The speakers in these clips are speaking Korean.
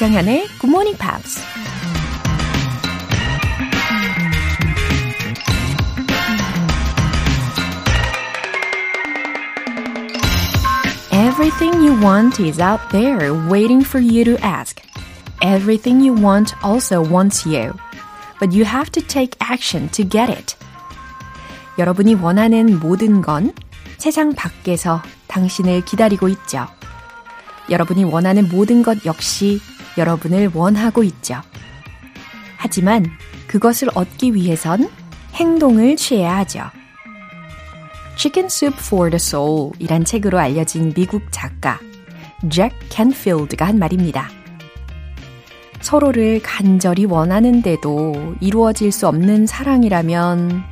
조정현의 Good Morning Pops. Everything you want is out there waiting for you to ask. Everything you want also wants you. But you have to take action to get it. 여러분이 원하는 모든 건 세상 밖에서 당신을 기다리고 있죠. 여러분이 원하는 모든 것 역시 여러분을 원하고 있죠. 하지만 그것을 얻기 위해선 행동을 취해야 하죠. Chicken Soup for the Soul 이란 책으로 알려진 미국 작가 잭 캔필드가 한 말입니다. 서로를 간절히 원하는데도 이루어질 수 없는 사랑이라면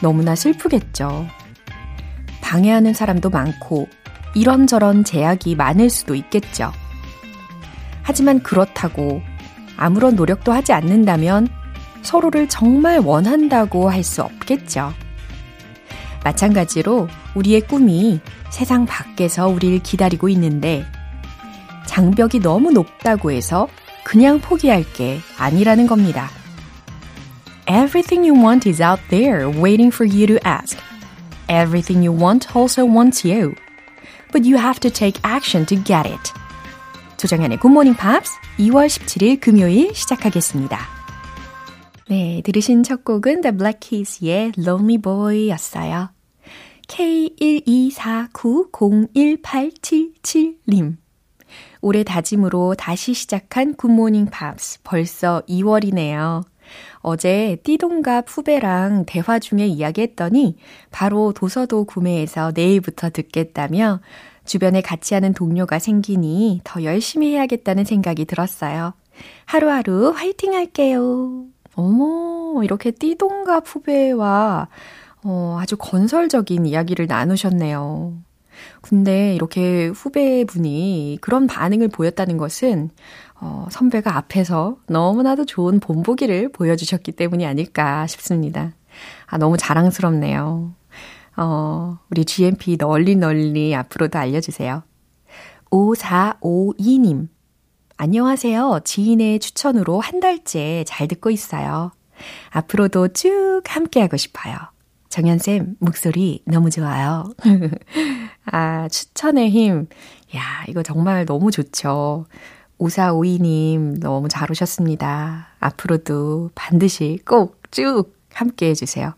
너무나 슬프겠죠. 방해하는 사람도 많고 이런저런 제약이 많을 수도 있겠죠. 하지만 그렇다고 아무런 노력도 하지 않는다면 서로를 정말 원한다고 할 수 없겠죠. 마찬가지로 우리의 꿈이 세상 밖에서 우리를 기다리고 있는데 장벽이 너무 높다고 해서 그냥 포기할 게 아니라는 겁니다. Everything you want is out there waiting for you to ask. Everything you want also wants you. But you have to take action to get it. 조정현의 Morning Pops 2월 17일 금요일 시작하겠습니다. 네, 들으신 첫 곡은 The Black Keys의 Lonely Boy 였어요. K124901877님. 올해 다짐으로 다시 시작한 굿모닝 팝스. 벌써 2월이네요. 어제 띠동갑 후배랑 대화 중에 이야기했더니 바로 도서도 구매해서 내일부터 듣겠다며 주변에 같이 하는 동료가 생기니 더 열심히 해야겠다는 생각이 들었어요. 하루하루 화이팅 할게요. 어머, 이렇게 띠동갑 후배와 어, 아주 건설적인 이야기를 나누셨네요. 근데 이렇게 후배분이 그런 반응을 보였다는 것은 어, 선배가 앞에서 너무나도 좋은 본보기를 보여주셨기 때문이 아닐까 싶습니다. 아, 너무 자랑스럽네요. 어, 우리 GMP 널리 널리 앞으로도 알려주세요. 5452님. 안녕하세요. 지인의 추천으로 한 달째 잘 듣고 있어요. 앞으로도 쭉 함께하고 싶어요. 정연쌤, 목소리 너무 좋아요. 아, 추천의 힘. 야, 이거 정말 너무 좋죠. 5452님, 너무 잘 오셨습니다. 앞으로도 반드시 꼭 쭉 함께 해주세요.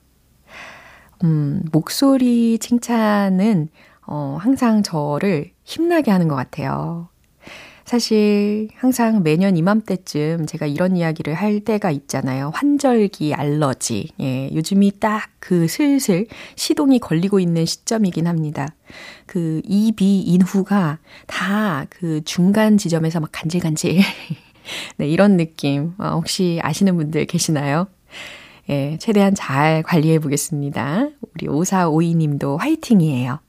음, 목소리 칭찬은, 어, 항상 저를 힘나게 하는 것 같아요. 사실 항상 매년 이맘때쯤 제가 이런 이야기를 할 때가 있잖아요. 환절기 알러지. 예, 요즘이 딱 그 슬슬 시동이 걸리고 있는 시점이긴 합니다. 그 이비 인후가 다 그 중간 지점에서 막 간질간질. 네, 이런 느낌. 어, 혹시 아시는 분들 계시나요? 예, 최대한 잘 관리해 보겠습니다. 우리 5452님도 화이팅이에요.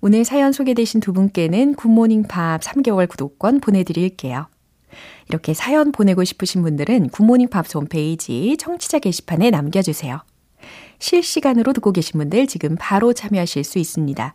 오늘 사연 소개되신 두 분께는 굿모닝 팝 3개월 구독권 보내드릴게요. 이렇게 사연 보내고 싶으신 분들은 굿모닝 팝 홈페이지 청취자 게시판에 남겨주세요. 실시간으로 듣고 계신 분들 지금 바로 참여하실 수 있습니다.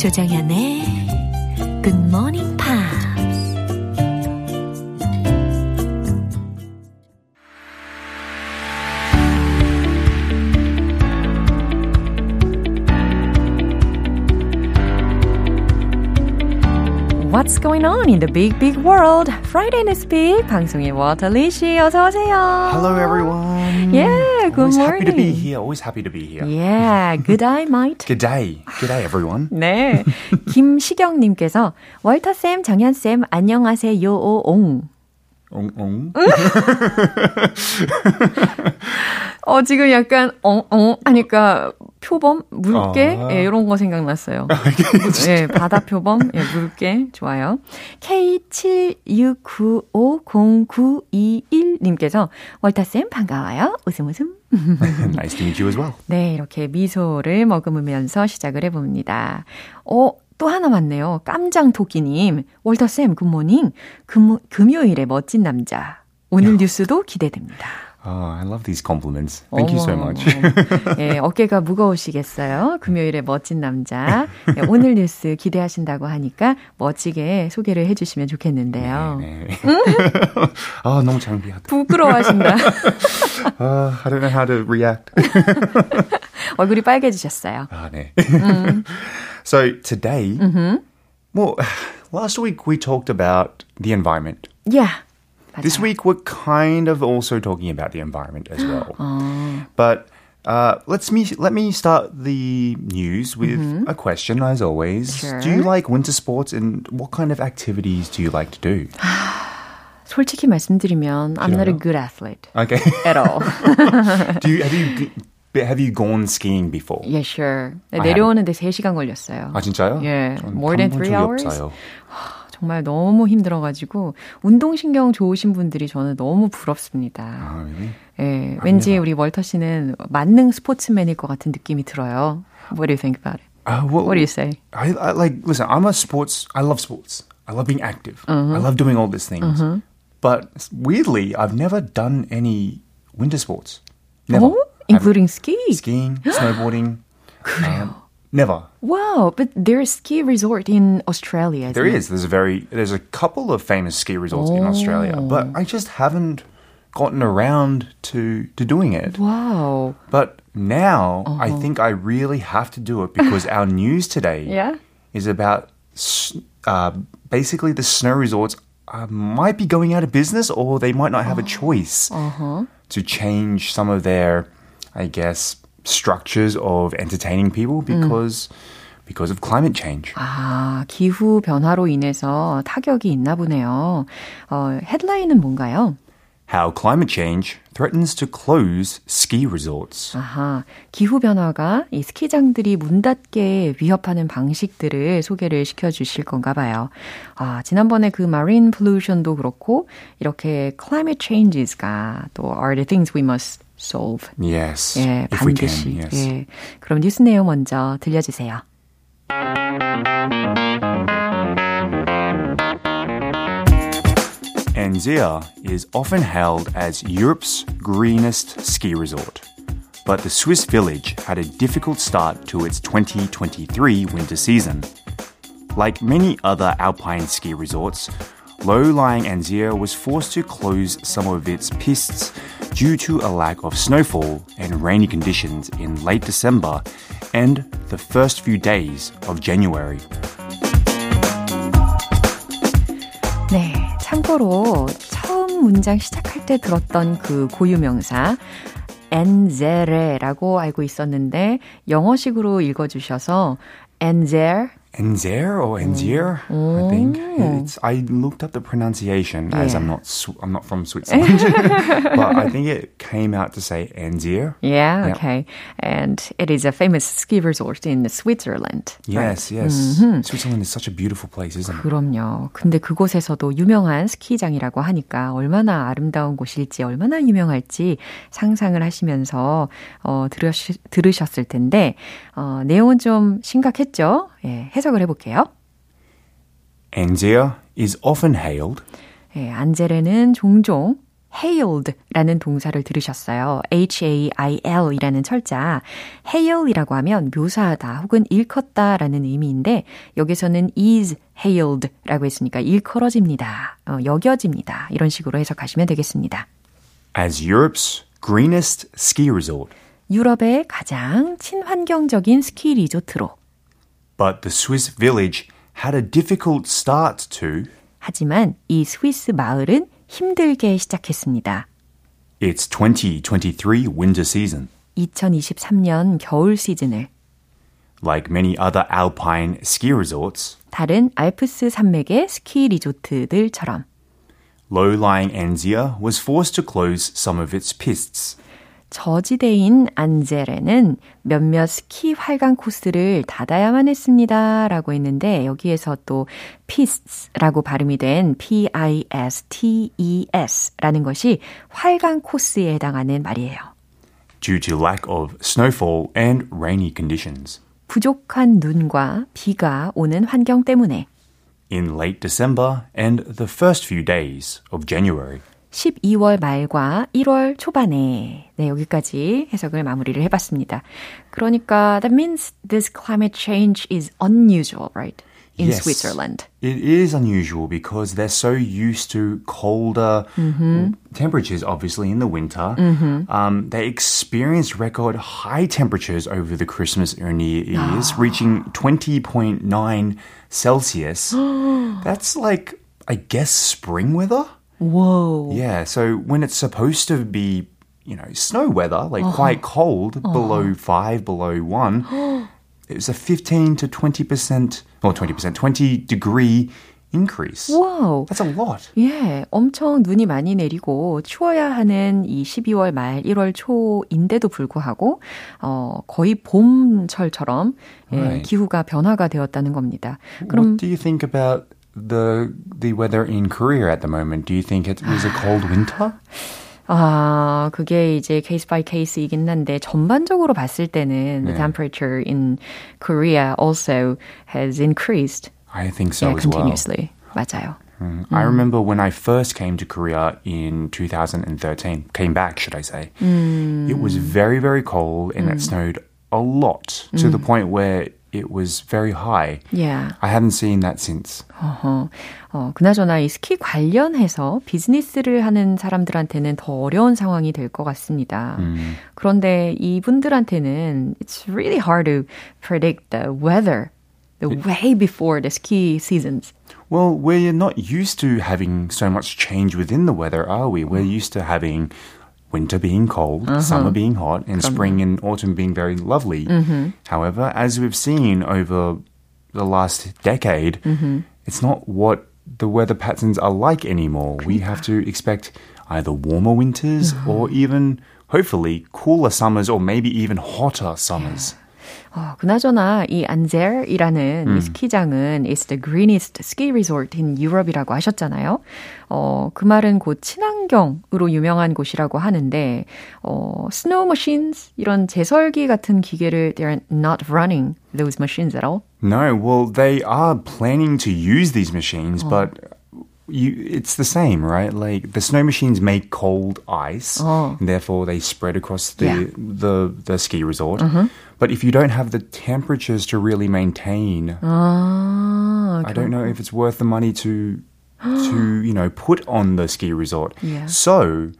조정현의 굿모 What's going on in the big, big world? Friday in Speak 방송의 워터리 씨 어서 오세요. Hello, everyone. Yeah, good Always morning. happy to be here. Always happy to be here. Yeah, good day, mate. Good day. Good day, everyone. 네, 김시경님께서 월터 쌤, 정연쌤 안녕하세요. 옹. 엉, 엉. 어, 지금 약간, 어, 어, 하니까, 표범? 물개? 아. 예, 이런 거 생각났어요. 예, 바다 표범? 예, 물개. 좋아요. K76950921님께서, 월타 쌤 반가워요. 웃음 웃음. nice to meet you as well. 네, 이렇게 미소를 머금으면서 시작을 해봅니다. 어, 또 하나 왔네요. 깜장토끼님. 월터 쌤, 굿모닝. 금, 금요일에 멋진 남자. 오늘 뉴스도 기대됩니다. Oh, I love these compliments. Thank you so 어머, much. 예, 어깨가 무거우시겠어요? 금요일에 멋진 남자. 예, 오늘 뉴스 기대하신다고 하니까 멋지게 소개를 해주시면 좋겠는데요. 네. 아, 너무 창피하다. 부끄러워하신다. Uh, I don't know how to react. 얼굴이 빨개지셨어요. 아, 네. so today, well, last week we talked about the environment. Yeah. This 맞아요. week we're kind of also talking about the environment as well. But uh, let's me let me start the news with a question, as always. Sure. Do you like winter sports, and what kind of activities do you like to do? 솔직히 말씀드리면 I'm not a 싫어요? good athlete Okay. at all. do you have you g- have you gone skiing before? yeah, sure. 네, I 내려오는데 3시간 걸렸어요. 아 진짜요? 예, 전 more than 가본 three 적이 hours? 정말 너무 힘들어가지고 운동신경 좋으신 분들이 저는 너무 부럽습니다. 아? 예, 왠지 우리 월터 씨는 만능 스포츠맨일 것 같은 느낌이 들어요. What do you think about it? Uh, well, What do you say? I, I like listen. I'm a sports. I love sports. I love being active. Uh-huh. I love doing all these things. But weirdly, I've never done any winter sports. Never. Oh, including ski. skiing, snowboarding. um, never. Wow, but there's ski resort in Australia. There is. There's a very. There's a couple of famous ski resorts in Australia, but I just haven't gotten around to to doing it. Wow. But now I think I really have to do it because our news today Yeah. is about uh, basically the snow resorts uh, might be going out of business or they might not have a choice to change some of their, I guess, structures of entertaining people because because of climate change. 아, 기후 변화로 인해서 타격이 있나 보네요. 어, 헤드라인은 뭔가요? How climate change threatens to close ski resorts. 아하, 기후 변화가 이 스키장들이 문 닫게 위협하는 방식들을 소개를 시켜 주실 건가 봐요. 아, 지난번에 그 marine pollution도 그렇고 이렇게 climate changes가 또 are the things we must solve. Yes, 예, if we 반드시. can. Yes. 예. 그럼 뉴스 내용 먼저 들려주세요. Anzia is often hailed as Europe's greenest ski resort. But the Swiss village had a difficult start to its 2023 winter season. Like many other alpine ski resorts, low-lying Anzia was forced to close some of its pistes due to a lack of snowfall and rainy conditions in late December and the first few days of January. 네, 참고로 처음 문장 시작할 때 들었던 그 고유명사 엔제레라고 알고 있었는데 영어식으로 읽어주셔서 엔젤 Enzer or Enzier, I think. It's, I looked up the pronunciation as Yeah. I'm not Sw- I'm not from Switzerland, but I think it came out to say Enzier. Yeah, Yeah. okay. And it is a famous ski resort in Switzerland. Yes, yes. Switzerland is such a beautiful place, isn't it? 그럼요. 근데 그곳에서도 유명한 스키장이라고 하니까 얼마나 아름다운 곳일지, 얼마나 유명할지 상상을 하시면서 어, 들으시, 들으셨을 텐데 어, 내용은 좀 심각했죠? 예, 해석을 해볼게요. Enzier is often hailed 예, 안젤에는 종종 hailed라는 동사를 들으셨어요. H-A-I-L 이라는 철자. hail이라고 하면 묘사하다 혹은 일컫다라는 의미인데 여기서는 is hailed라고 했으니까 일컬어집니다. 어, 여겨집니다. 이런 식으로 해석하시면 되겠습니다. as Europe's greenest ski resort. 유럽의 가장 친환경적인 스키 리조트로. But the Swiss village had a difficult start to 하지만 이 스위스 마을은 힘들게 시작했습니다. its 2023 winter season. 2023년 겨울 시즌을 Like many other alpine ski resorts, 다른 알프스 산맥의 스키 리조트들처럼 low-lying Anzia was forced to close some of its pists. 저지대인 안젤에는 몇몇 스키 활강 코스를 닫아야만 했습니다. 라고 했는데 여기에서 또 pists라고 발음이 된 P-I-S-T-E-S 라는 것이 활강 코스에 해당하는 말이에요. Due to lack of snowfall and rainy conditions. 부족한 눈과 비가 오는 환경 때문에 In late December and the first few days of January. 12월 말과 1월 초반에 네, 여기까지 해석을 마무리를 해봤습니다. 그러니까 that means this climate change is unusual, right? In Yes. Switzerland. It is unusual because they're so used to colder temperatures, obviously, in the winter. Um, they experienced record high temperatures over the Christmas and New Year's, reaching 20.9 Celsius. That's like, I guess, spring weather? Whoa. Yeah, so when it's supposed to be, you know, snow weather, like quite cold, below five, below one, it was a 15 to 20%, or 20%, 20 degree increase. Wow. That's a lot. 예, 엄청 눈이 많이 내리고 추워야 하는 이 12월 말 1월 초인데도 불구하고 어 거의 봄철처럼 예, Right. 기후가 변화가 되었다는 겁니다. 그럼 what do you think about the the weather in Korea at the moment? Do you think it was a cold winter? 아, 그게 이제 케이스 바이 케이스이긴 한데 전반적으로 봤을 때는 the temperature in Korea also has increased I think so yeah, as well. continuously. 맞아요. Mm. I remember when I first came to Korea in 2013, came back, should I say. It was very, very cold and it snowed a lot to the point where it was very high. Yeah. I haven't seen that since. 어허. 어, 그나저나 이 스키 관련해서 비즈니스를 하는 사람들한테는 더 어려운 상황이 될 것 같습니다. 그런데 이분들한테는 it's really hard to predict the weather the way before the ski seasons. Well, we're not used to having so much change within the weather, are we? We're used to having winter being cold, uh-huh. summer being hot, and spring and autumn being very lovely. Mm-hmm. However, as we've seen over the last decade, mm-hmm. it's not what the weather patterns are like anymore. We have to expect either warmer winters uh-huh. or even, hopefully, cooler summers or maybe even hotter summers. 어, 그나저나 이 안젤이라는 이 스키장은 is the greenest ski resort in Europe이라고 하셨잖아요. 어, 그 말은 곧 친환경으로 유명한 곳이라고 하는데 어, snow machines 이런 제설기 같은 기계를 they're not running those machines at all. No, well, they are planning to use these machines, but you, it's the same, right? Like the snow machines make cold ice, Oh. and therefore they spread across the Yeah. the, the ski resort. Mm-hmm. But if you don't have the temperatures to really maintain, ah, 아, I don't know if it's worth the money to to you know put on the ski resort. Yeah. So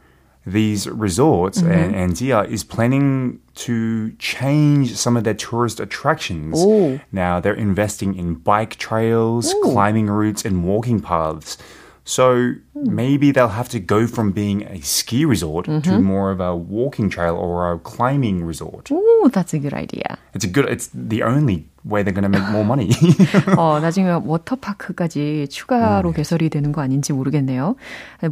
these resorts mm-hmm. and, and Zia is planning to change some of their tourist attractions. Oh. Now they're investing in bike trails, climbing routes, and walking paths. So maybe they'll have to go from being a ski resort to mm-hmm. more of a walking trail or a climbing resort. Ooh, that's a good idea. It's a good. It's the only way they're going to make more money. 어, 나중에 워터파크까지 추가로 개설이 되는 거 아닌지 모르겠네요.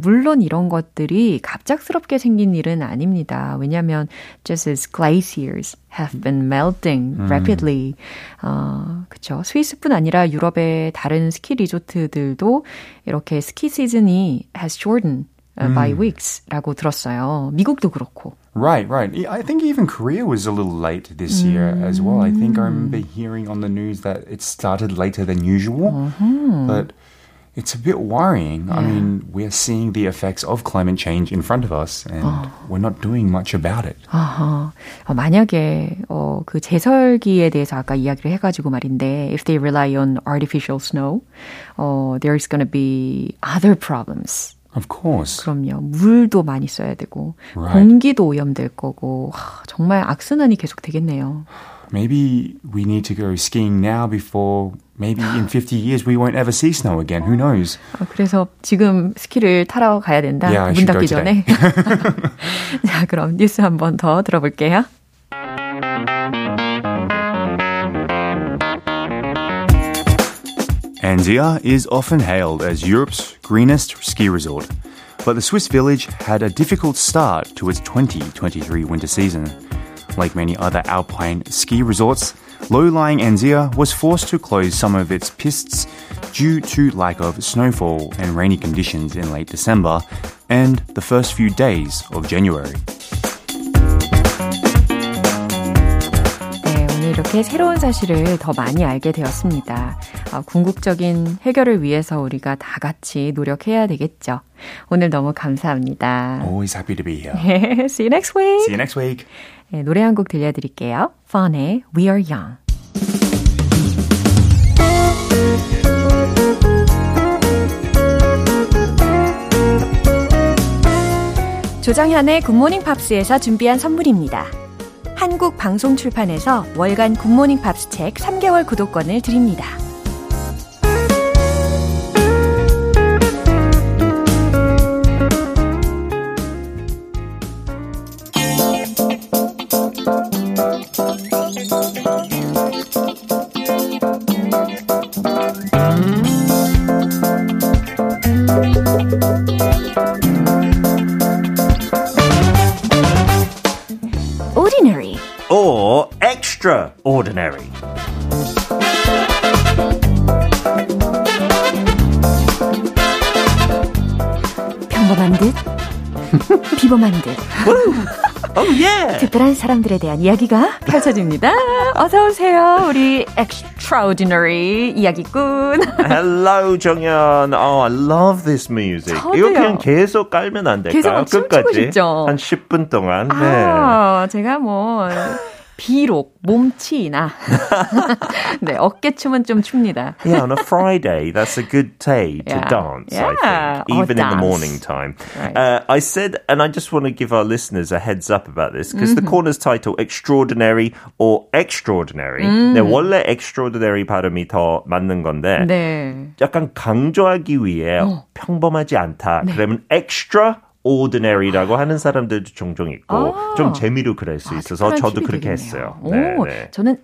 물론 이런 것들이 갑작스럽게 생긴 일은 아닙니다. 왜냐하면 just as glaciers have been melting rapidly. 어, 그쵸. 스위스뿐 아니라 유럽의 다른 스키 리조트들도 이렇게 스키 시즌이 has shortened uh, by weeks라고 들었어요. 미국도 그렇고. Right, right. Yeah, I think even Korea was a little late this year as well. I think I remember hearing on the news that it started later than usual. But it's a bit worrying. I mean, we're seeing the effects of climate change in front of us and we're not doing much about it. 아하. 어, 만약에 어, 그 제설기에 대해서 아까 이야기를 해가지고 말인데, if they rely on artificial snow, 어, there's gonna be other problems. Of course. 그럼요. 물도 많이 써야 되고, Right. 공기도 오염될 거고, 하, 정말 악순환이 계속 되겠네요. Maybe we need to go skiing now before maybe in 50 years we won't ever see snow again. Who knows? 어, 그래서 지금 스키를 타러 가야 된다. Yeah, 문 닫기 전에. 자, 그럼 뉴스 한번 더 들어볼게요. Anzia is often hailed as Europe's greenest ski resort, But the Swiss village had a difficult start to its 2023 winter season. Like many other alpine ski resorts, low-lying Anzia was forced to close some of its pistes due to lack of snowfall and rainy conditions in late December and the first few days of January. 네, 오늘 이렇게 새로운 사실을 더 많이 알게 되었습니다. 어, 궁극적인 해결을 위해서 우리가 다 같이 노력해야 되겠죠. 오늘 너무 감사합니다. Always happy to be here. See you next week. See you next week. 네, 노래 한 곡 들려드릴게요. Fun의 We Are Young. 조장현의 굿모닝 팝스에서 준비한 선물입니다. 한국 방송 출판에서 월간 굿모닝 팝스 책 3개월 구독권을 드립니다. 비범한 듯. Oh yeah. 특별한 사람들에 대한 이야기가 펼쳐집니다. 어서 오세요, 우리 extraordinary 이야기꾼. Hello 정연. Oh, I love this music. 저도요. 이거 그냥 계속 깔면 안 될까요? 계속 끝까지. 한 10분 동안. 네. 아, 제가 뭐 비록 몸치나 네 어깨춤은 좀 춥니다. Yeah, on a Friday, that's a good day to Yeah. dance, Yeah. I think, Oh, even in the dance. morning time. Right. Uh, I said, and I just want to give our listeners a heads up about this, because Mm-hmm. the corner's title, Extraordinary or Extraordinary. Mm. 네, 원래 Extraordinary 발음이 더 맞는 건데, 네. 약간 강조하기 위해 평범하지 않다. 그러면 extra ordinary라고 하는 사람들도 종종 있고 아. 좀 재미로 그럴 수 있어서 특별한 저도 그렇게 되겠네요. 했어요. 오, 네, 네. 저는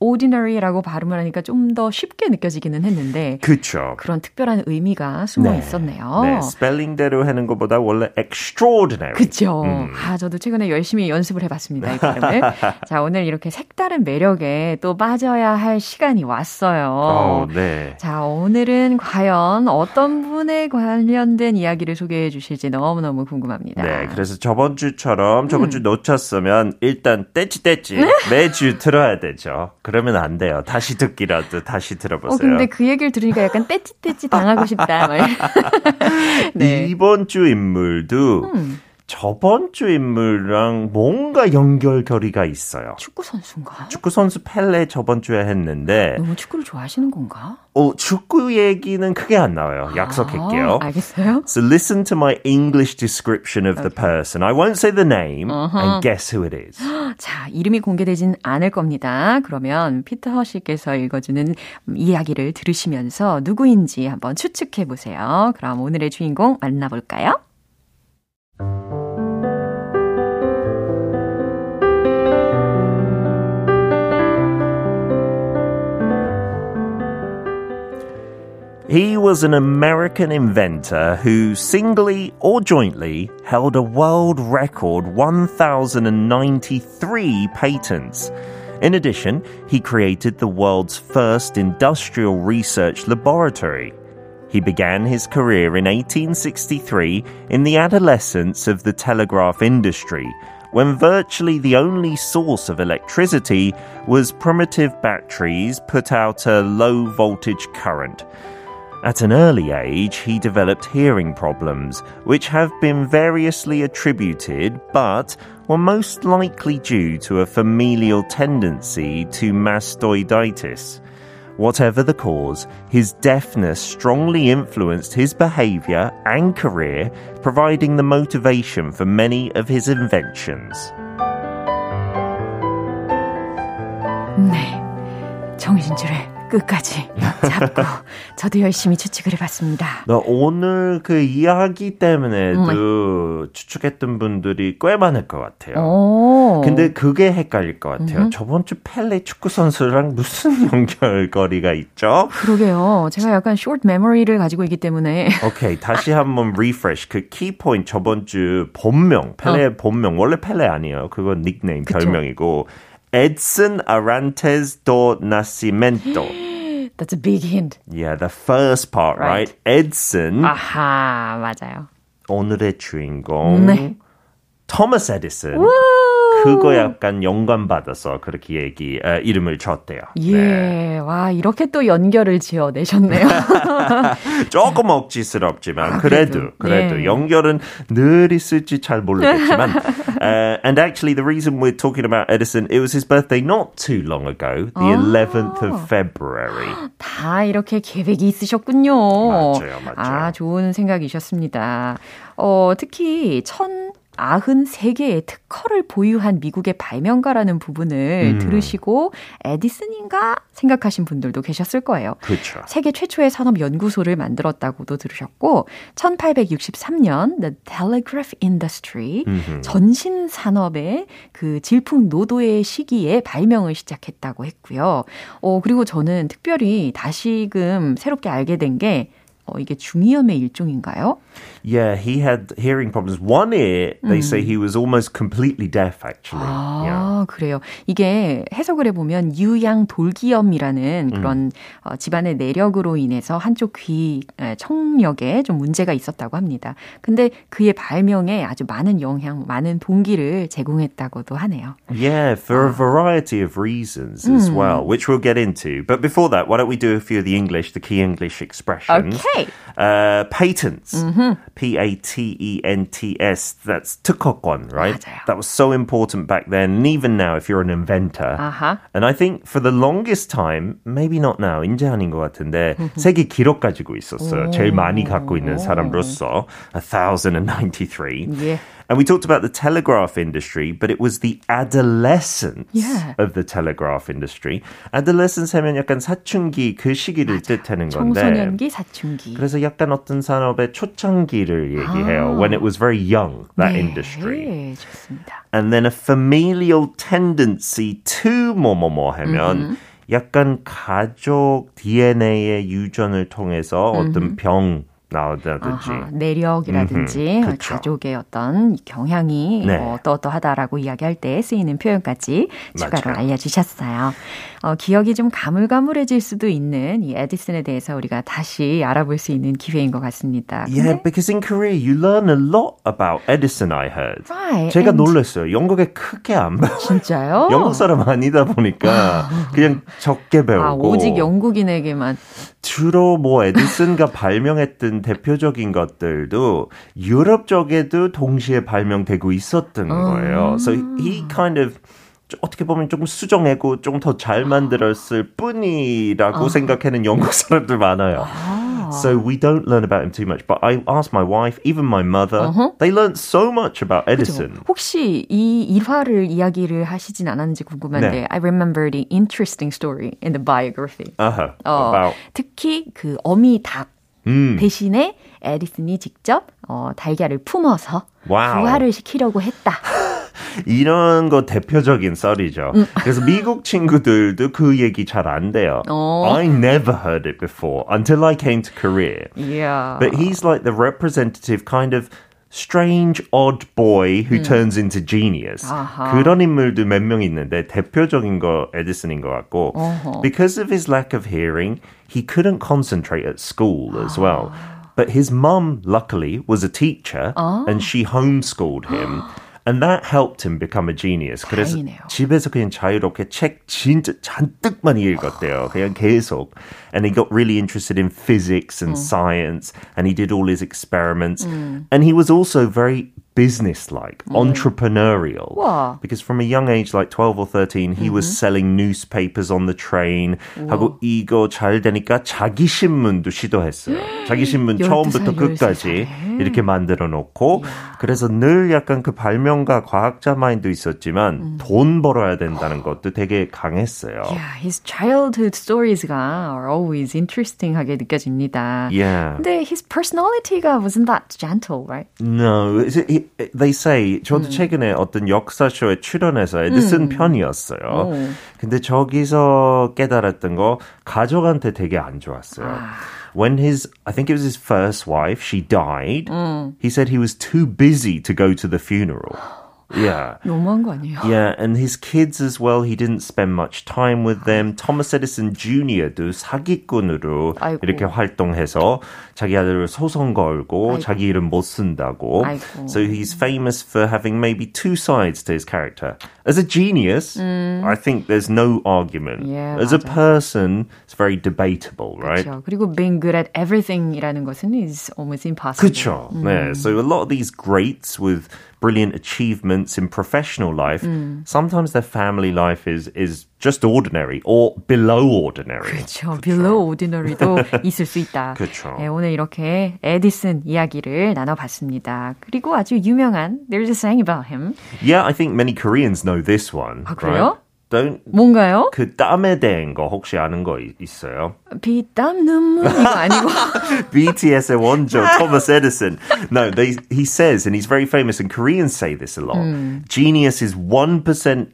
extraordinary라고 발음을 하니까 좀 더 쉽게 느껴지기는 했는데 그렇죠. 그런 특별한 의미가 숨어 네. 있었네요. 네, 스펠링대로 하는 것보다 원래 extraordinary. 그죠. 음. 아, 저도 최근에 열심히 연습을 해봤습니다, 이 발음을. 자, 오늘 이렇게 색다른 매력에 또 빠져야 할 시간이 왔어요. 어, 네. 자, 오늘은 과연 어떤 분에 관련된 이야기를 소개해 주실지 너무너무 궁금합니다. 네, 그래서 저번 주처럼 저번 음. 주 놓쳤으면 일단 떼찌 떼찌 네. 매주 들어야 되죠. 그러면 안 돼요. 다시 듣기라도 다시 들어보세요. 어, 근데 그 얘기를 들으니까 약간 떼찌떼찌 당하고 싶다. 네. 이번 주 인물도 음. 저번 주 인물랑 뭔가 연결고리가 있어요. 축구 선수인가? 축구 선수 펠레 저번 주에 했는데 너무 축구를 좋아하시는 건가? 어, 축구 얘기는 크게 안 나와요. 약속할게요. 아, 알겠어요. So listen to my English description of the person. I won't say the name and guess who it is. 자, 이름이 공개되진 않을 겁니다. 그러면 피터 씨께서 읽어주는 이야기를 들으시면서 누구인지 한번 추측해 보세요. 그럼 오늘의 주인공 만나볼까요? He was an American inventor who singly or jointly held a world record 1,093 patents. In addition, he created the world's first industrial research laboratory. He began his career in 1863 in the adolescence of the telegraph industry, when virtually the only source of electricity was primitive batteries put out a low voltage current. At an early age, he developed hearing problems, which have been variously attributed, but were most likely due to a familial tendency to mastoiditis. Whatever the cause, his deafness strongly influenced his behavior and career, providing the motivation for many of his inventions. 네. 정신줄을 끝까지 잡고 저도 열심히 추측을 해봤습니다. 오늘 그 이야기 때문에도 음. 추측했던 분들이 꽤 많을 것 같아요. 오. 근데 그게 헷갈릴 것 같아요. 음. 저번 주 펠레 축구 선수랑 무슨 연결거리가 있죠? 그러게요. 제가 약간 short memory를 가지고 있기 때문에. 오케이, 다시 한번 refresh. 그 키포인트 저번 주 본명, 펠레 어. 본명 원래 펠레 아니에요. 그건 닉네임 그쵸? 별명이고. Edson Arantes do Nascimento. That's a big hint. Yeah, the first part, right? right? Edson. 아하, 맞아요. 오늘의 주인공. 네. 토마스 에디슨. 그거 약간 연관 받아서 그렇게 얘기 에, 이름을 줬대요. 예, 네. 와 이렇게 또 연결을 지어내셨네요. 조금 억지스럽지만 아, 그래도 그래도 네. 연결은 늘 있을지 잘 모르겠지만. uh, and actually, the reason we're talking about Edison, it was his birthday not too long ago, the 아. 11th of February. 다 이렇게 계획이 있으셨군요. 맞아요, 맞아요. 아 좋은 생각이셨습니다. 어 특히 천 93개의 특허를 보유한 미국의 발명가라는 부분을 음. 들으시고 에디슨인가 생각하신 분들도 계셨을 거예요. 그렇죠. 세계 최초의 산업 연구소를 만들었다고도 들으셨고 1863년 The Telegraph Industry 음흠. 전신 산업의 그 질풍 노도의 시기에 발명을 시작했다고 했고요. 어 그리고 저는 특별히 다시금 새롭게 알게 된게 어, 이게 중이염의 일종인가요? Yeah, he had hearing problems. One ear, they 음. say he was almost completely deaf, actually. 아, yeah. 그래요. 이게 해석을 해보면 유양 돌기염이라는 그런 음. 어, 집안의 내력으로 인해서 한쪽 귀 청력에 좀 문제가 있었다고 합니다. 근데 그의 발명에 아주 많은 영향, 많은 동기를 제공했다고도 하네요. Yeah, for a variety of reasons as 음. well, which we'll get into. But before that, why don't we do a few of the English, the key English expressions? Okay. Uh, patents. Mm-hmm. P A T E N T S. That's 특허권, right? 맞아요. That was so important back then, and even now if you're an inventor. Uh-huh. And I think for the longest time, maybe not now, 이제 아닌 것 같은데 세계 기록 가지고 있었어요. 제일 많이 갖고 있는 사람으로서 1093. Yeah. And we talked about the telegraph industry, but it was the adolescence yeah. of the telegraph industry. adolescence 하면 약간 사춘기 그 시기를 맞아. 뜻하는 건데. 청소년기, 사춘기. 그래서 약간 어떤 산업의 초창기를 얘기해요. 아. When it was very young, that 네, industry. 좋습니다. And then a familial tendency to 뭐뭐뭐 하면 mm-hmm. 약간 가족 DNA의 유전을 통해서 mm-hmm. 어떤 병 나오다든지 아하, 내력이라든지 음흠, 가족의 어떤 경향이 네. 뭐 어떠어떠하다라고 이야기할 때 쓰이는 표현까지 추가로 맞아요. 알려주셨어요. 어, 기억이 좀 가물가물해질 수도 있는 이 에디슨에 대해서 우리가 다시 알아볼 수 있는 기회인 것 같습니다. Yeah, because in Korea you learn a lot about Edison. I heard. Right. 제가 놀랐어요. 영국에 크게 안 배워요. 진짜요? 영국 사람 아니다 보니까 그냥 적게 배우고. 아, 오직 영국인에게만. 주로 뭐 에디슨가 발명했던 대표적인 것들도 유럽 쪽에도 동시에 발명되고 있었던 거예요. So he kind of 어떻게 보면 조금 수정하고 조금 더잘 만들었을 뿐이라고 생각하는 영국 사람들 많아요. So we don't learn about him too much. But I asked my wife, even my mother, uh-huh. they learned so much about Edison. 그죠. 혹시 이 일화를 이야기를 하시진 않았는지 궁금한데, 네. I remember the interesting story in the biography. Uh-huh. 어, about... 특히 그 어미 닭 음. 대신에 에디슨이 직접 어, 달걀을 품어서 와우. 부화를 시키려고 했다. 이런 거 대표적인 썰이죠. 음. 그래서 미국 친구들도 그 얘기 잘 안 돼요. 어. I never heard it before until I came to Korea. Yeah. But he's like the representative kind of strange odd boy who 음. turns into genius. 아하. 그런 인물도 몇 명 있는데 대표적인 거 에디슨인 것 같고 어허. because of his lack of hearing, he couldn't concentrate at school as well. But his mum, luckily, was a teacher 아. and she homeschooled him. And that helped him become a genius. 그래서 다행이네요. 집에서 그냥 자유롭게 책 진짜 잔뜩 많이 읽었대요. 그냥 계속. And he got really interested in physics and 음. science and he did all his experiments. 음. And he was also very business-like, entrepreneurial. 와. Because from a young age, like 12 or 13, he was selling newspapers on the train. 하고 이거 잘 되니까 자기 신문도 시도했어요. 자기 신문 12살, 처음부터 끝까지 13살에. 이렇게 만들어 놓고 그래서 늘 약간 그 발명가 과학자 마인드 있었지만 돈 벌어야 된다는 것도 되게 강했어요. Yeah, his childhood stories가 are always interesting하게 느껴집니다. Yeah. 근데 his personality가 wasn't that gentle, right? No, it, they say 저도 최근에 어떤 역사쇼에 출연해서 애드 쓴 편이었어요. 근데 저기서 깨달았던 거 가족한테 되게 안 좋았어요. When his, I think it was his first wife, she died. He said he was too busy to go to the funeral. Yeah. 너무한 거 아니에요? Yeah, and his kids as well, he didn't spend much time with them. Thomas Edison Jr.도 사기꾼으로 아이고. 이렇게 활동해서 자기 아들을 소송 걸고 아이고. 자기 이름 못 쓴다고. 아이고. So he's famous for having maybe two sides to his character. As a genius, I think there's no argument. Mm. Yeah, As a 맞아요. person, it's very debatable, right? 그렇죠. 그리고 being good at everything이라는 것은 is almost impossible. 그쵸. 네. So a lot of these greats with brilliant achievements in professional life, sometimes their family life is is just ordinary or below ordinary. 그렇죠. below ordinary도 있을 수 있다. 그쵸. 네, 오늘 이렇게 에디슨 이야기를 나눠봤습니다. 그리고 아주 유명한 There's a saying about him. Yeah, I think many Koreans know this one. 아, 그래요? Right? Don't 뭔가요? 그 땀에 대한 거 혹시 아는 거 이- 있어요? 비땀 눈물 이거 아니고 BTS의 원조 Thomas Edison. No, they, he says, and he's very famous, and Koreans say this a lot. Genius is 1%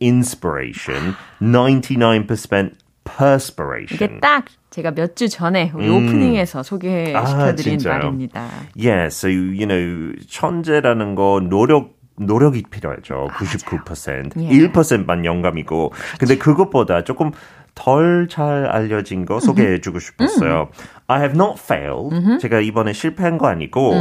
inspiration, 99% perspiration. 이게 딱 제가 몇 주 전에 우리 오프닝에서 소개시켜드린 아? 말입니다. Yeah, so you know 천재라는 거 노력 노력이 필요하죠. 99%. 예. 1%만 영감이고. 근데 그것보다 조금 덜 잘 알려진 거 소개해 주고 싶었어요. I have not failed. 제가 이번에 실패한 거 아니고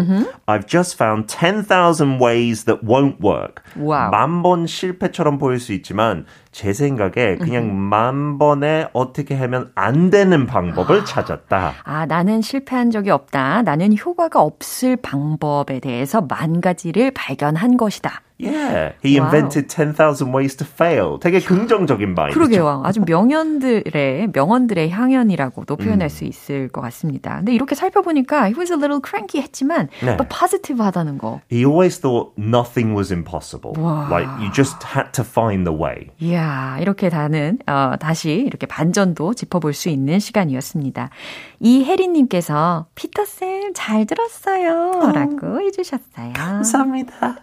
I've just found 10,000 ways that won't work. Wow. 만번 실패처럼 보일 수 있지만 제 생각에 그냥 만 번에 어떻게 하면 안 되는 방법을 찾았다. 아, 나는 실패한 적이 없다. 나는 효과가 없을 방법에 대해서 만 가지를 발견한 것이다. Yeah, he wow. invented 10,000 ways to fail. 되게 긍정적인 마인드죠. 그러게요. 아주 명언들의 명언들의 향연이라고도 표현할 수 있을 것 같습니다. 근데 이렇게 살펴보니까 he was a little cranky 했지만 네. 또 positive하다는 거. He always thought nothing was impossible. 와. Like you just had to find the way. 이야, 이렇게 다는, 어, 다시 이렇게 반전도 짚어볼 수 있는 시간이었습니다. 이혜리님께서, 피터 쌤 잘 들었어요. 라고 해주셨어요. 감사합니다.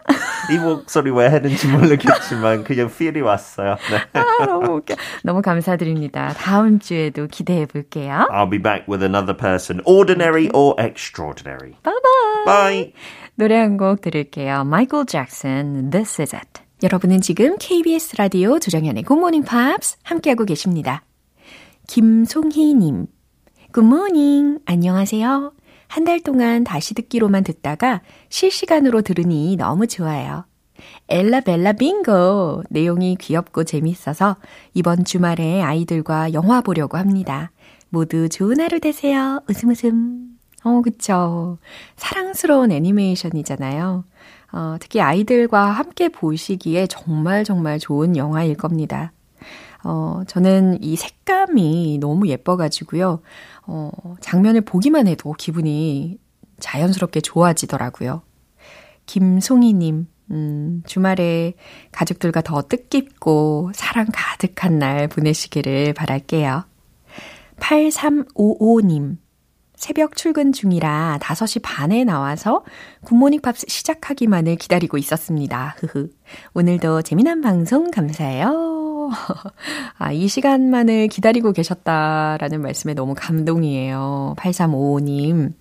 이 목소리 왜 했는지 모르겠지만 그냥 feel이 왔어요. 네. 아, 너무 웃겨. 너무 감사드립니다. 다음 주에도 기대해 볼게요. I'll be back with another person, ordinary or extraordinary. 바이바이. Bye. 노래 한 곡 들을게요. 마이클 잭슨, This Is It. 여러분은 지금 KBS 라디오 조정현의 Good Morning Pops 함께하고 계십니다. 김송희님, Good morning. 안녕하세요. 한 달 동안 다시 듣기로만 듣다가 실시간으로 들으니 너무 좋아요. 엘라벨라 빙고! 내용이 귀엽고 재밌어서 이번 주말에 아이들과 영화 보려고 합니다. 모두 좋은 하루 되세요. 웃음 웃음. 어, 그쵸. 사랑스러운 애니메이션이잖아요. 어, 특히 아이들과 함께 보시기에 정말 정말 좋은 영화일 겁니다. 어, 저는 이 색감이 너무 예뻐가지고요. 어, 장면을 보기만 해도 기분이 자연스럽게 좋아지더라고요. 김송이님, 음, 주말에 가족들과 더 뜻깊고 사랑 가득한 날 보내시기를 바랄게요. 8355님, 새벽 출근 중이라 5시 반에 나와서 굿모닝 팝스 시작하기만을 기다리고 있었습니다. 흐흐. 오늘도 재미난 방송 감사해요. 아, 이 시간만을 기다리고 계셨다라는 말씀에 너무 감동이에요. 8355님.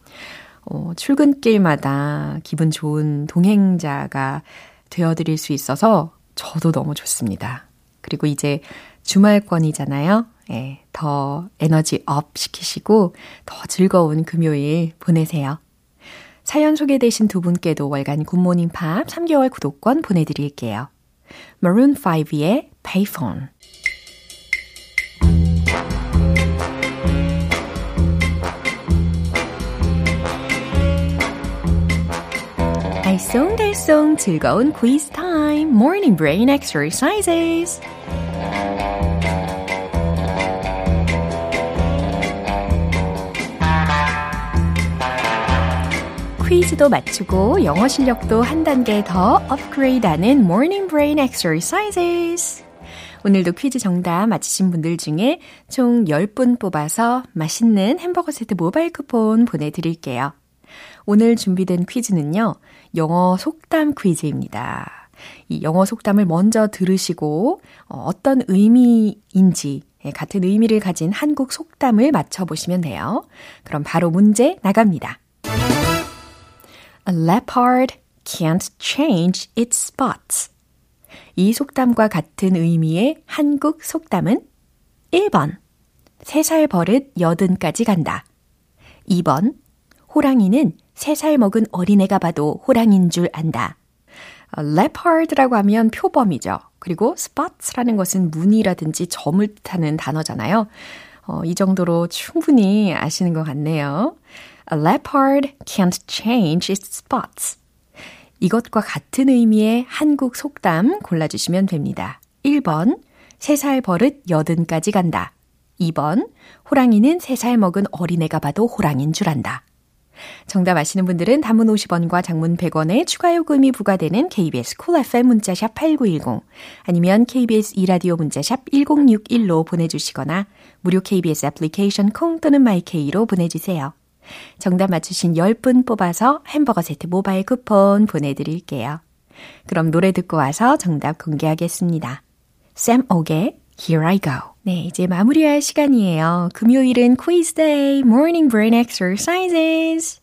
어, 출근길마다 기분 좋은 동행자가 되어드릴 수 있어서 저도 너무 좋습니다. 그리고 이제 주말권이잖아요. 예, 더 에너지 up 시키시고 더 즐거운 금요일 보내세요. 사연 소개되신 두 분께도 월간 굿모닝 팝 3개월 구독권 보내드릴게요. Maroon 5의 Payphone 알쏭달쏭 즐거운 quiz time, morning brain exercises. 퀴즈도 맞추고 영어 실력도 한 단계 더 업그레이드하는 Morning Brain. 오늘도 퀴즈 정답 맞히신 분들 중에 총 10분 뽑아서 맛있는 햄버거 세트 모바일 쿠폰 보내드릴게요. 오늘 준비된 퀴즈는요, 영어 속담 퀴즈입니다. 이 영어 속담을 먼저 들으시고 어, 어떤 의미인지 예, 같은 의미를 가진 한국 속담을 맞춰보시면 돼요. 그럼 바로 문제 나갑니다. A leopard can't change its spots. 이 속담과 같은 의미의 한국 속담은 1번. 3살 버릇 여든까지 간다. 2번. 호랑이는 3살 먹은 어린애가 봐도 호랑인 줄 안다. leopard라고 하면 표범이죠. 그리고 spots라는 것은 무늬라든지 점을 뜻하는 단어잖아요. 어, 이 정도로 충분히 아시는 것 같네요. A leopard can't change its spots. 이것과 같은 의미의 한국 속담 골라주시면 됩니다. 1번, 3살 버릇 여든까지 간다. 2번, 호랑이는 3살 먹은 어린애가 봐도 호랑인 줄 안다. 정답 아시는 분들은 단문 50원과 장문 100원의 추가 요금이 부과되는 KBS 쿨 cool FM 문자샵 8910 아니면 KBS 이라디오 문자샵 1061로 보내주시거나 무료 KBS 애플리케이션 콩 또는 마이케이로 보내주세요. 정답 맞추신 10분 뽑아서 햄버거 세트 모바일 쿠폰 보내드릴게요. 그럼 노래 듣고 와서 정답 공개하겠습니다. 샘 옥의 Here I Go. 네, 이제 마무리할 시간이에요. 금요일은 quiz day, morning brain exercises.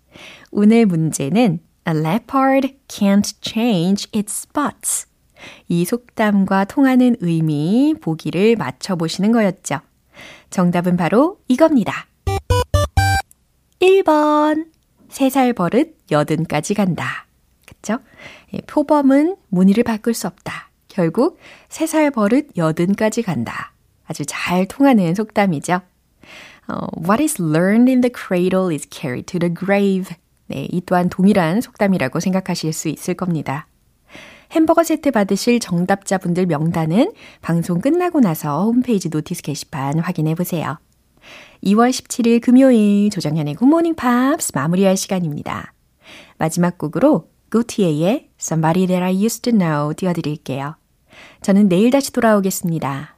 오늘 문제는 A leopard can't change its spots. 이 속담과 통하는 의미 보기를 맞춰보시는 거였죠. 정답은 바로 이겁니다. 1번. 3살 버릇 여든까지 간다. 그쵸? 예, 표범은 무늬를 바꿀 수 없다. 결국 3살 버릇 여든까지 간다. 아주 잘 통하는 속담이죠. 어, What is learned in the cradle is carried to the grave. 네, 이 또한 동일한 속담이라고 생각하실 수 있을 겁니다. 햄버거 세트 받으실 정답자분들 명단은 방송 끝나고 나서 홈페이지 notice 게시판 확인해 보세요. 2월 17일 금요일 조정현의 굿모닝 팝스 마무리할 시간입니다. 마지막 곡으로 고티에의 Somebody That I Used to Know 띄워드릴게요. 저는 내일 다시 돌아오겠습니다.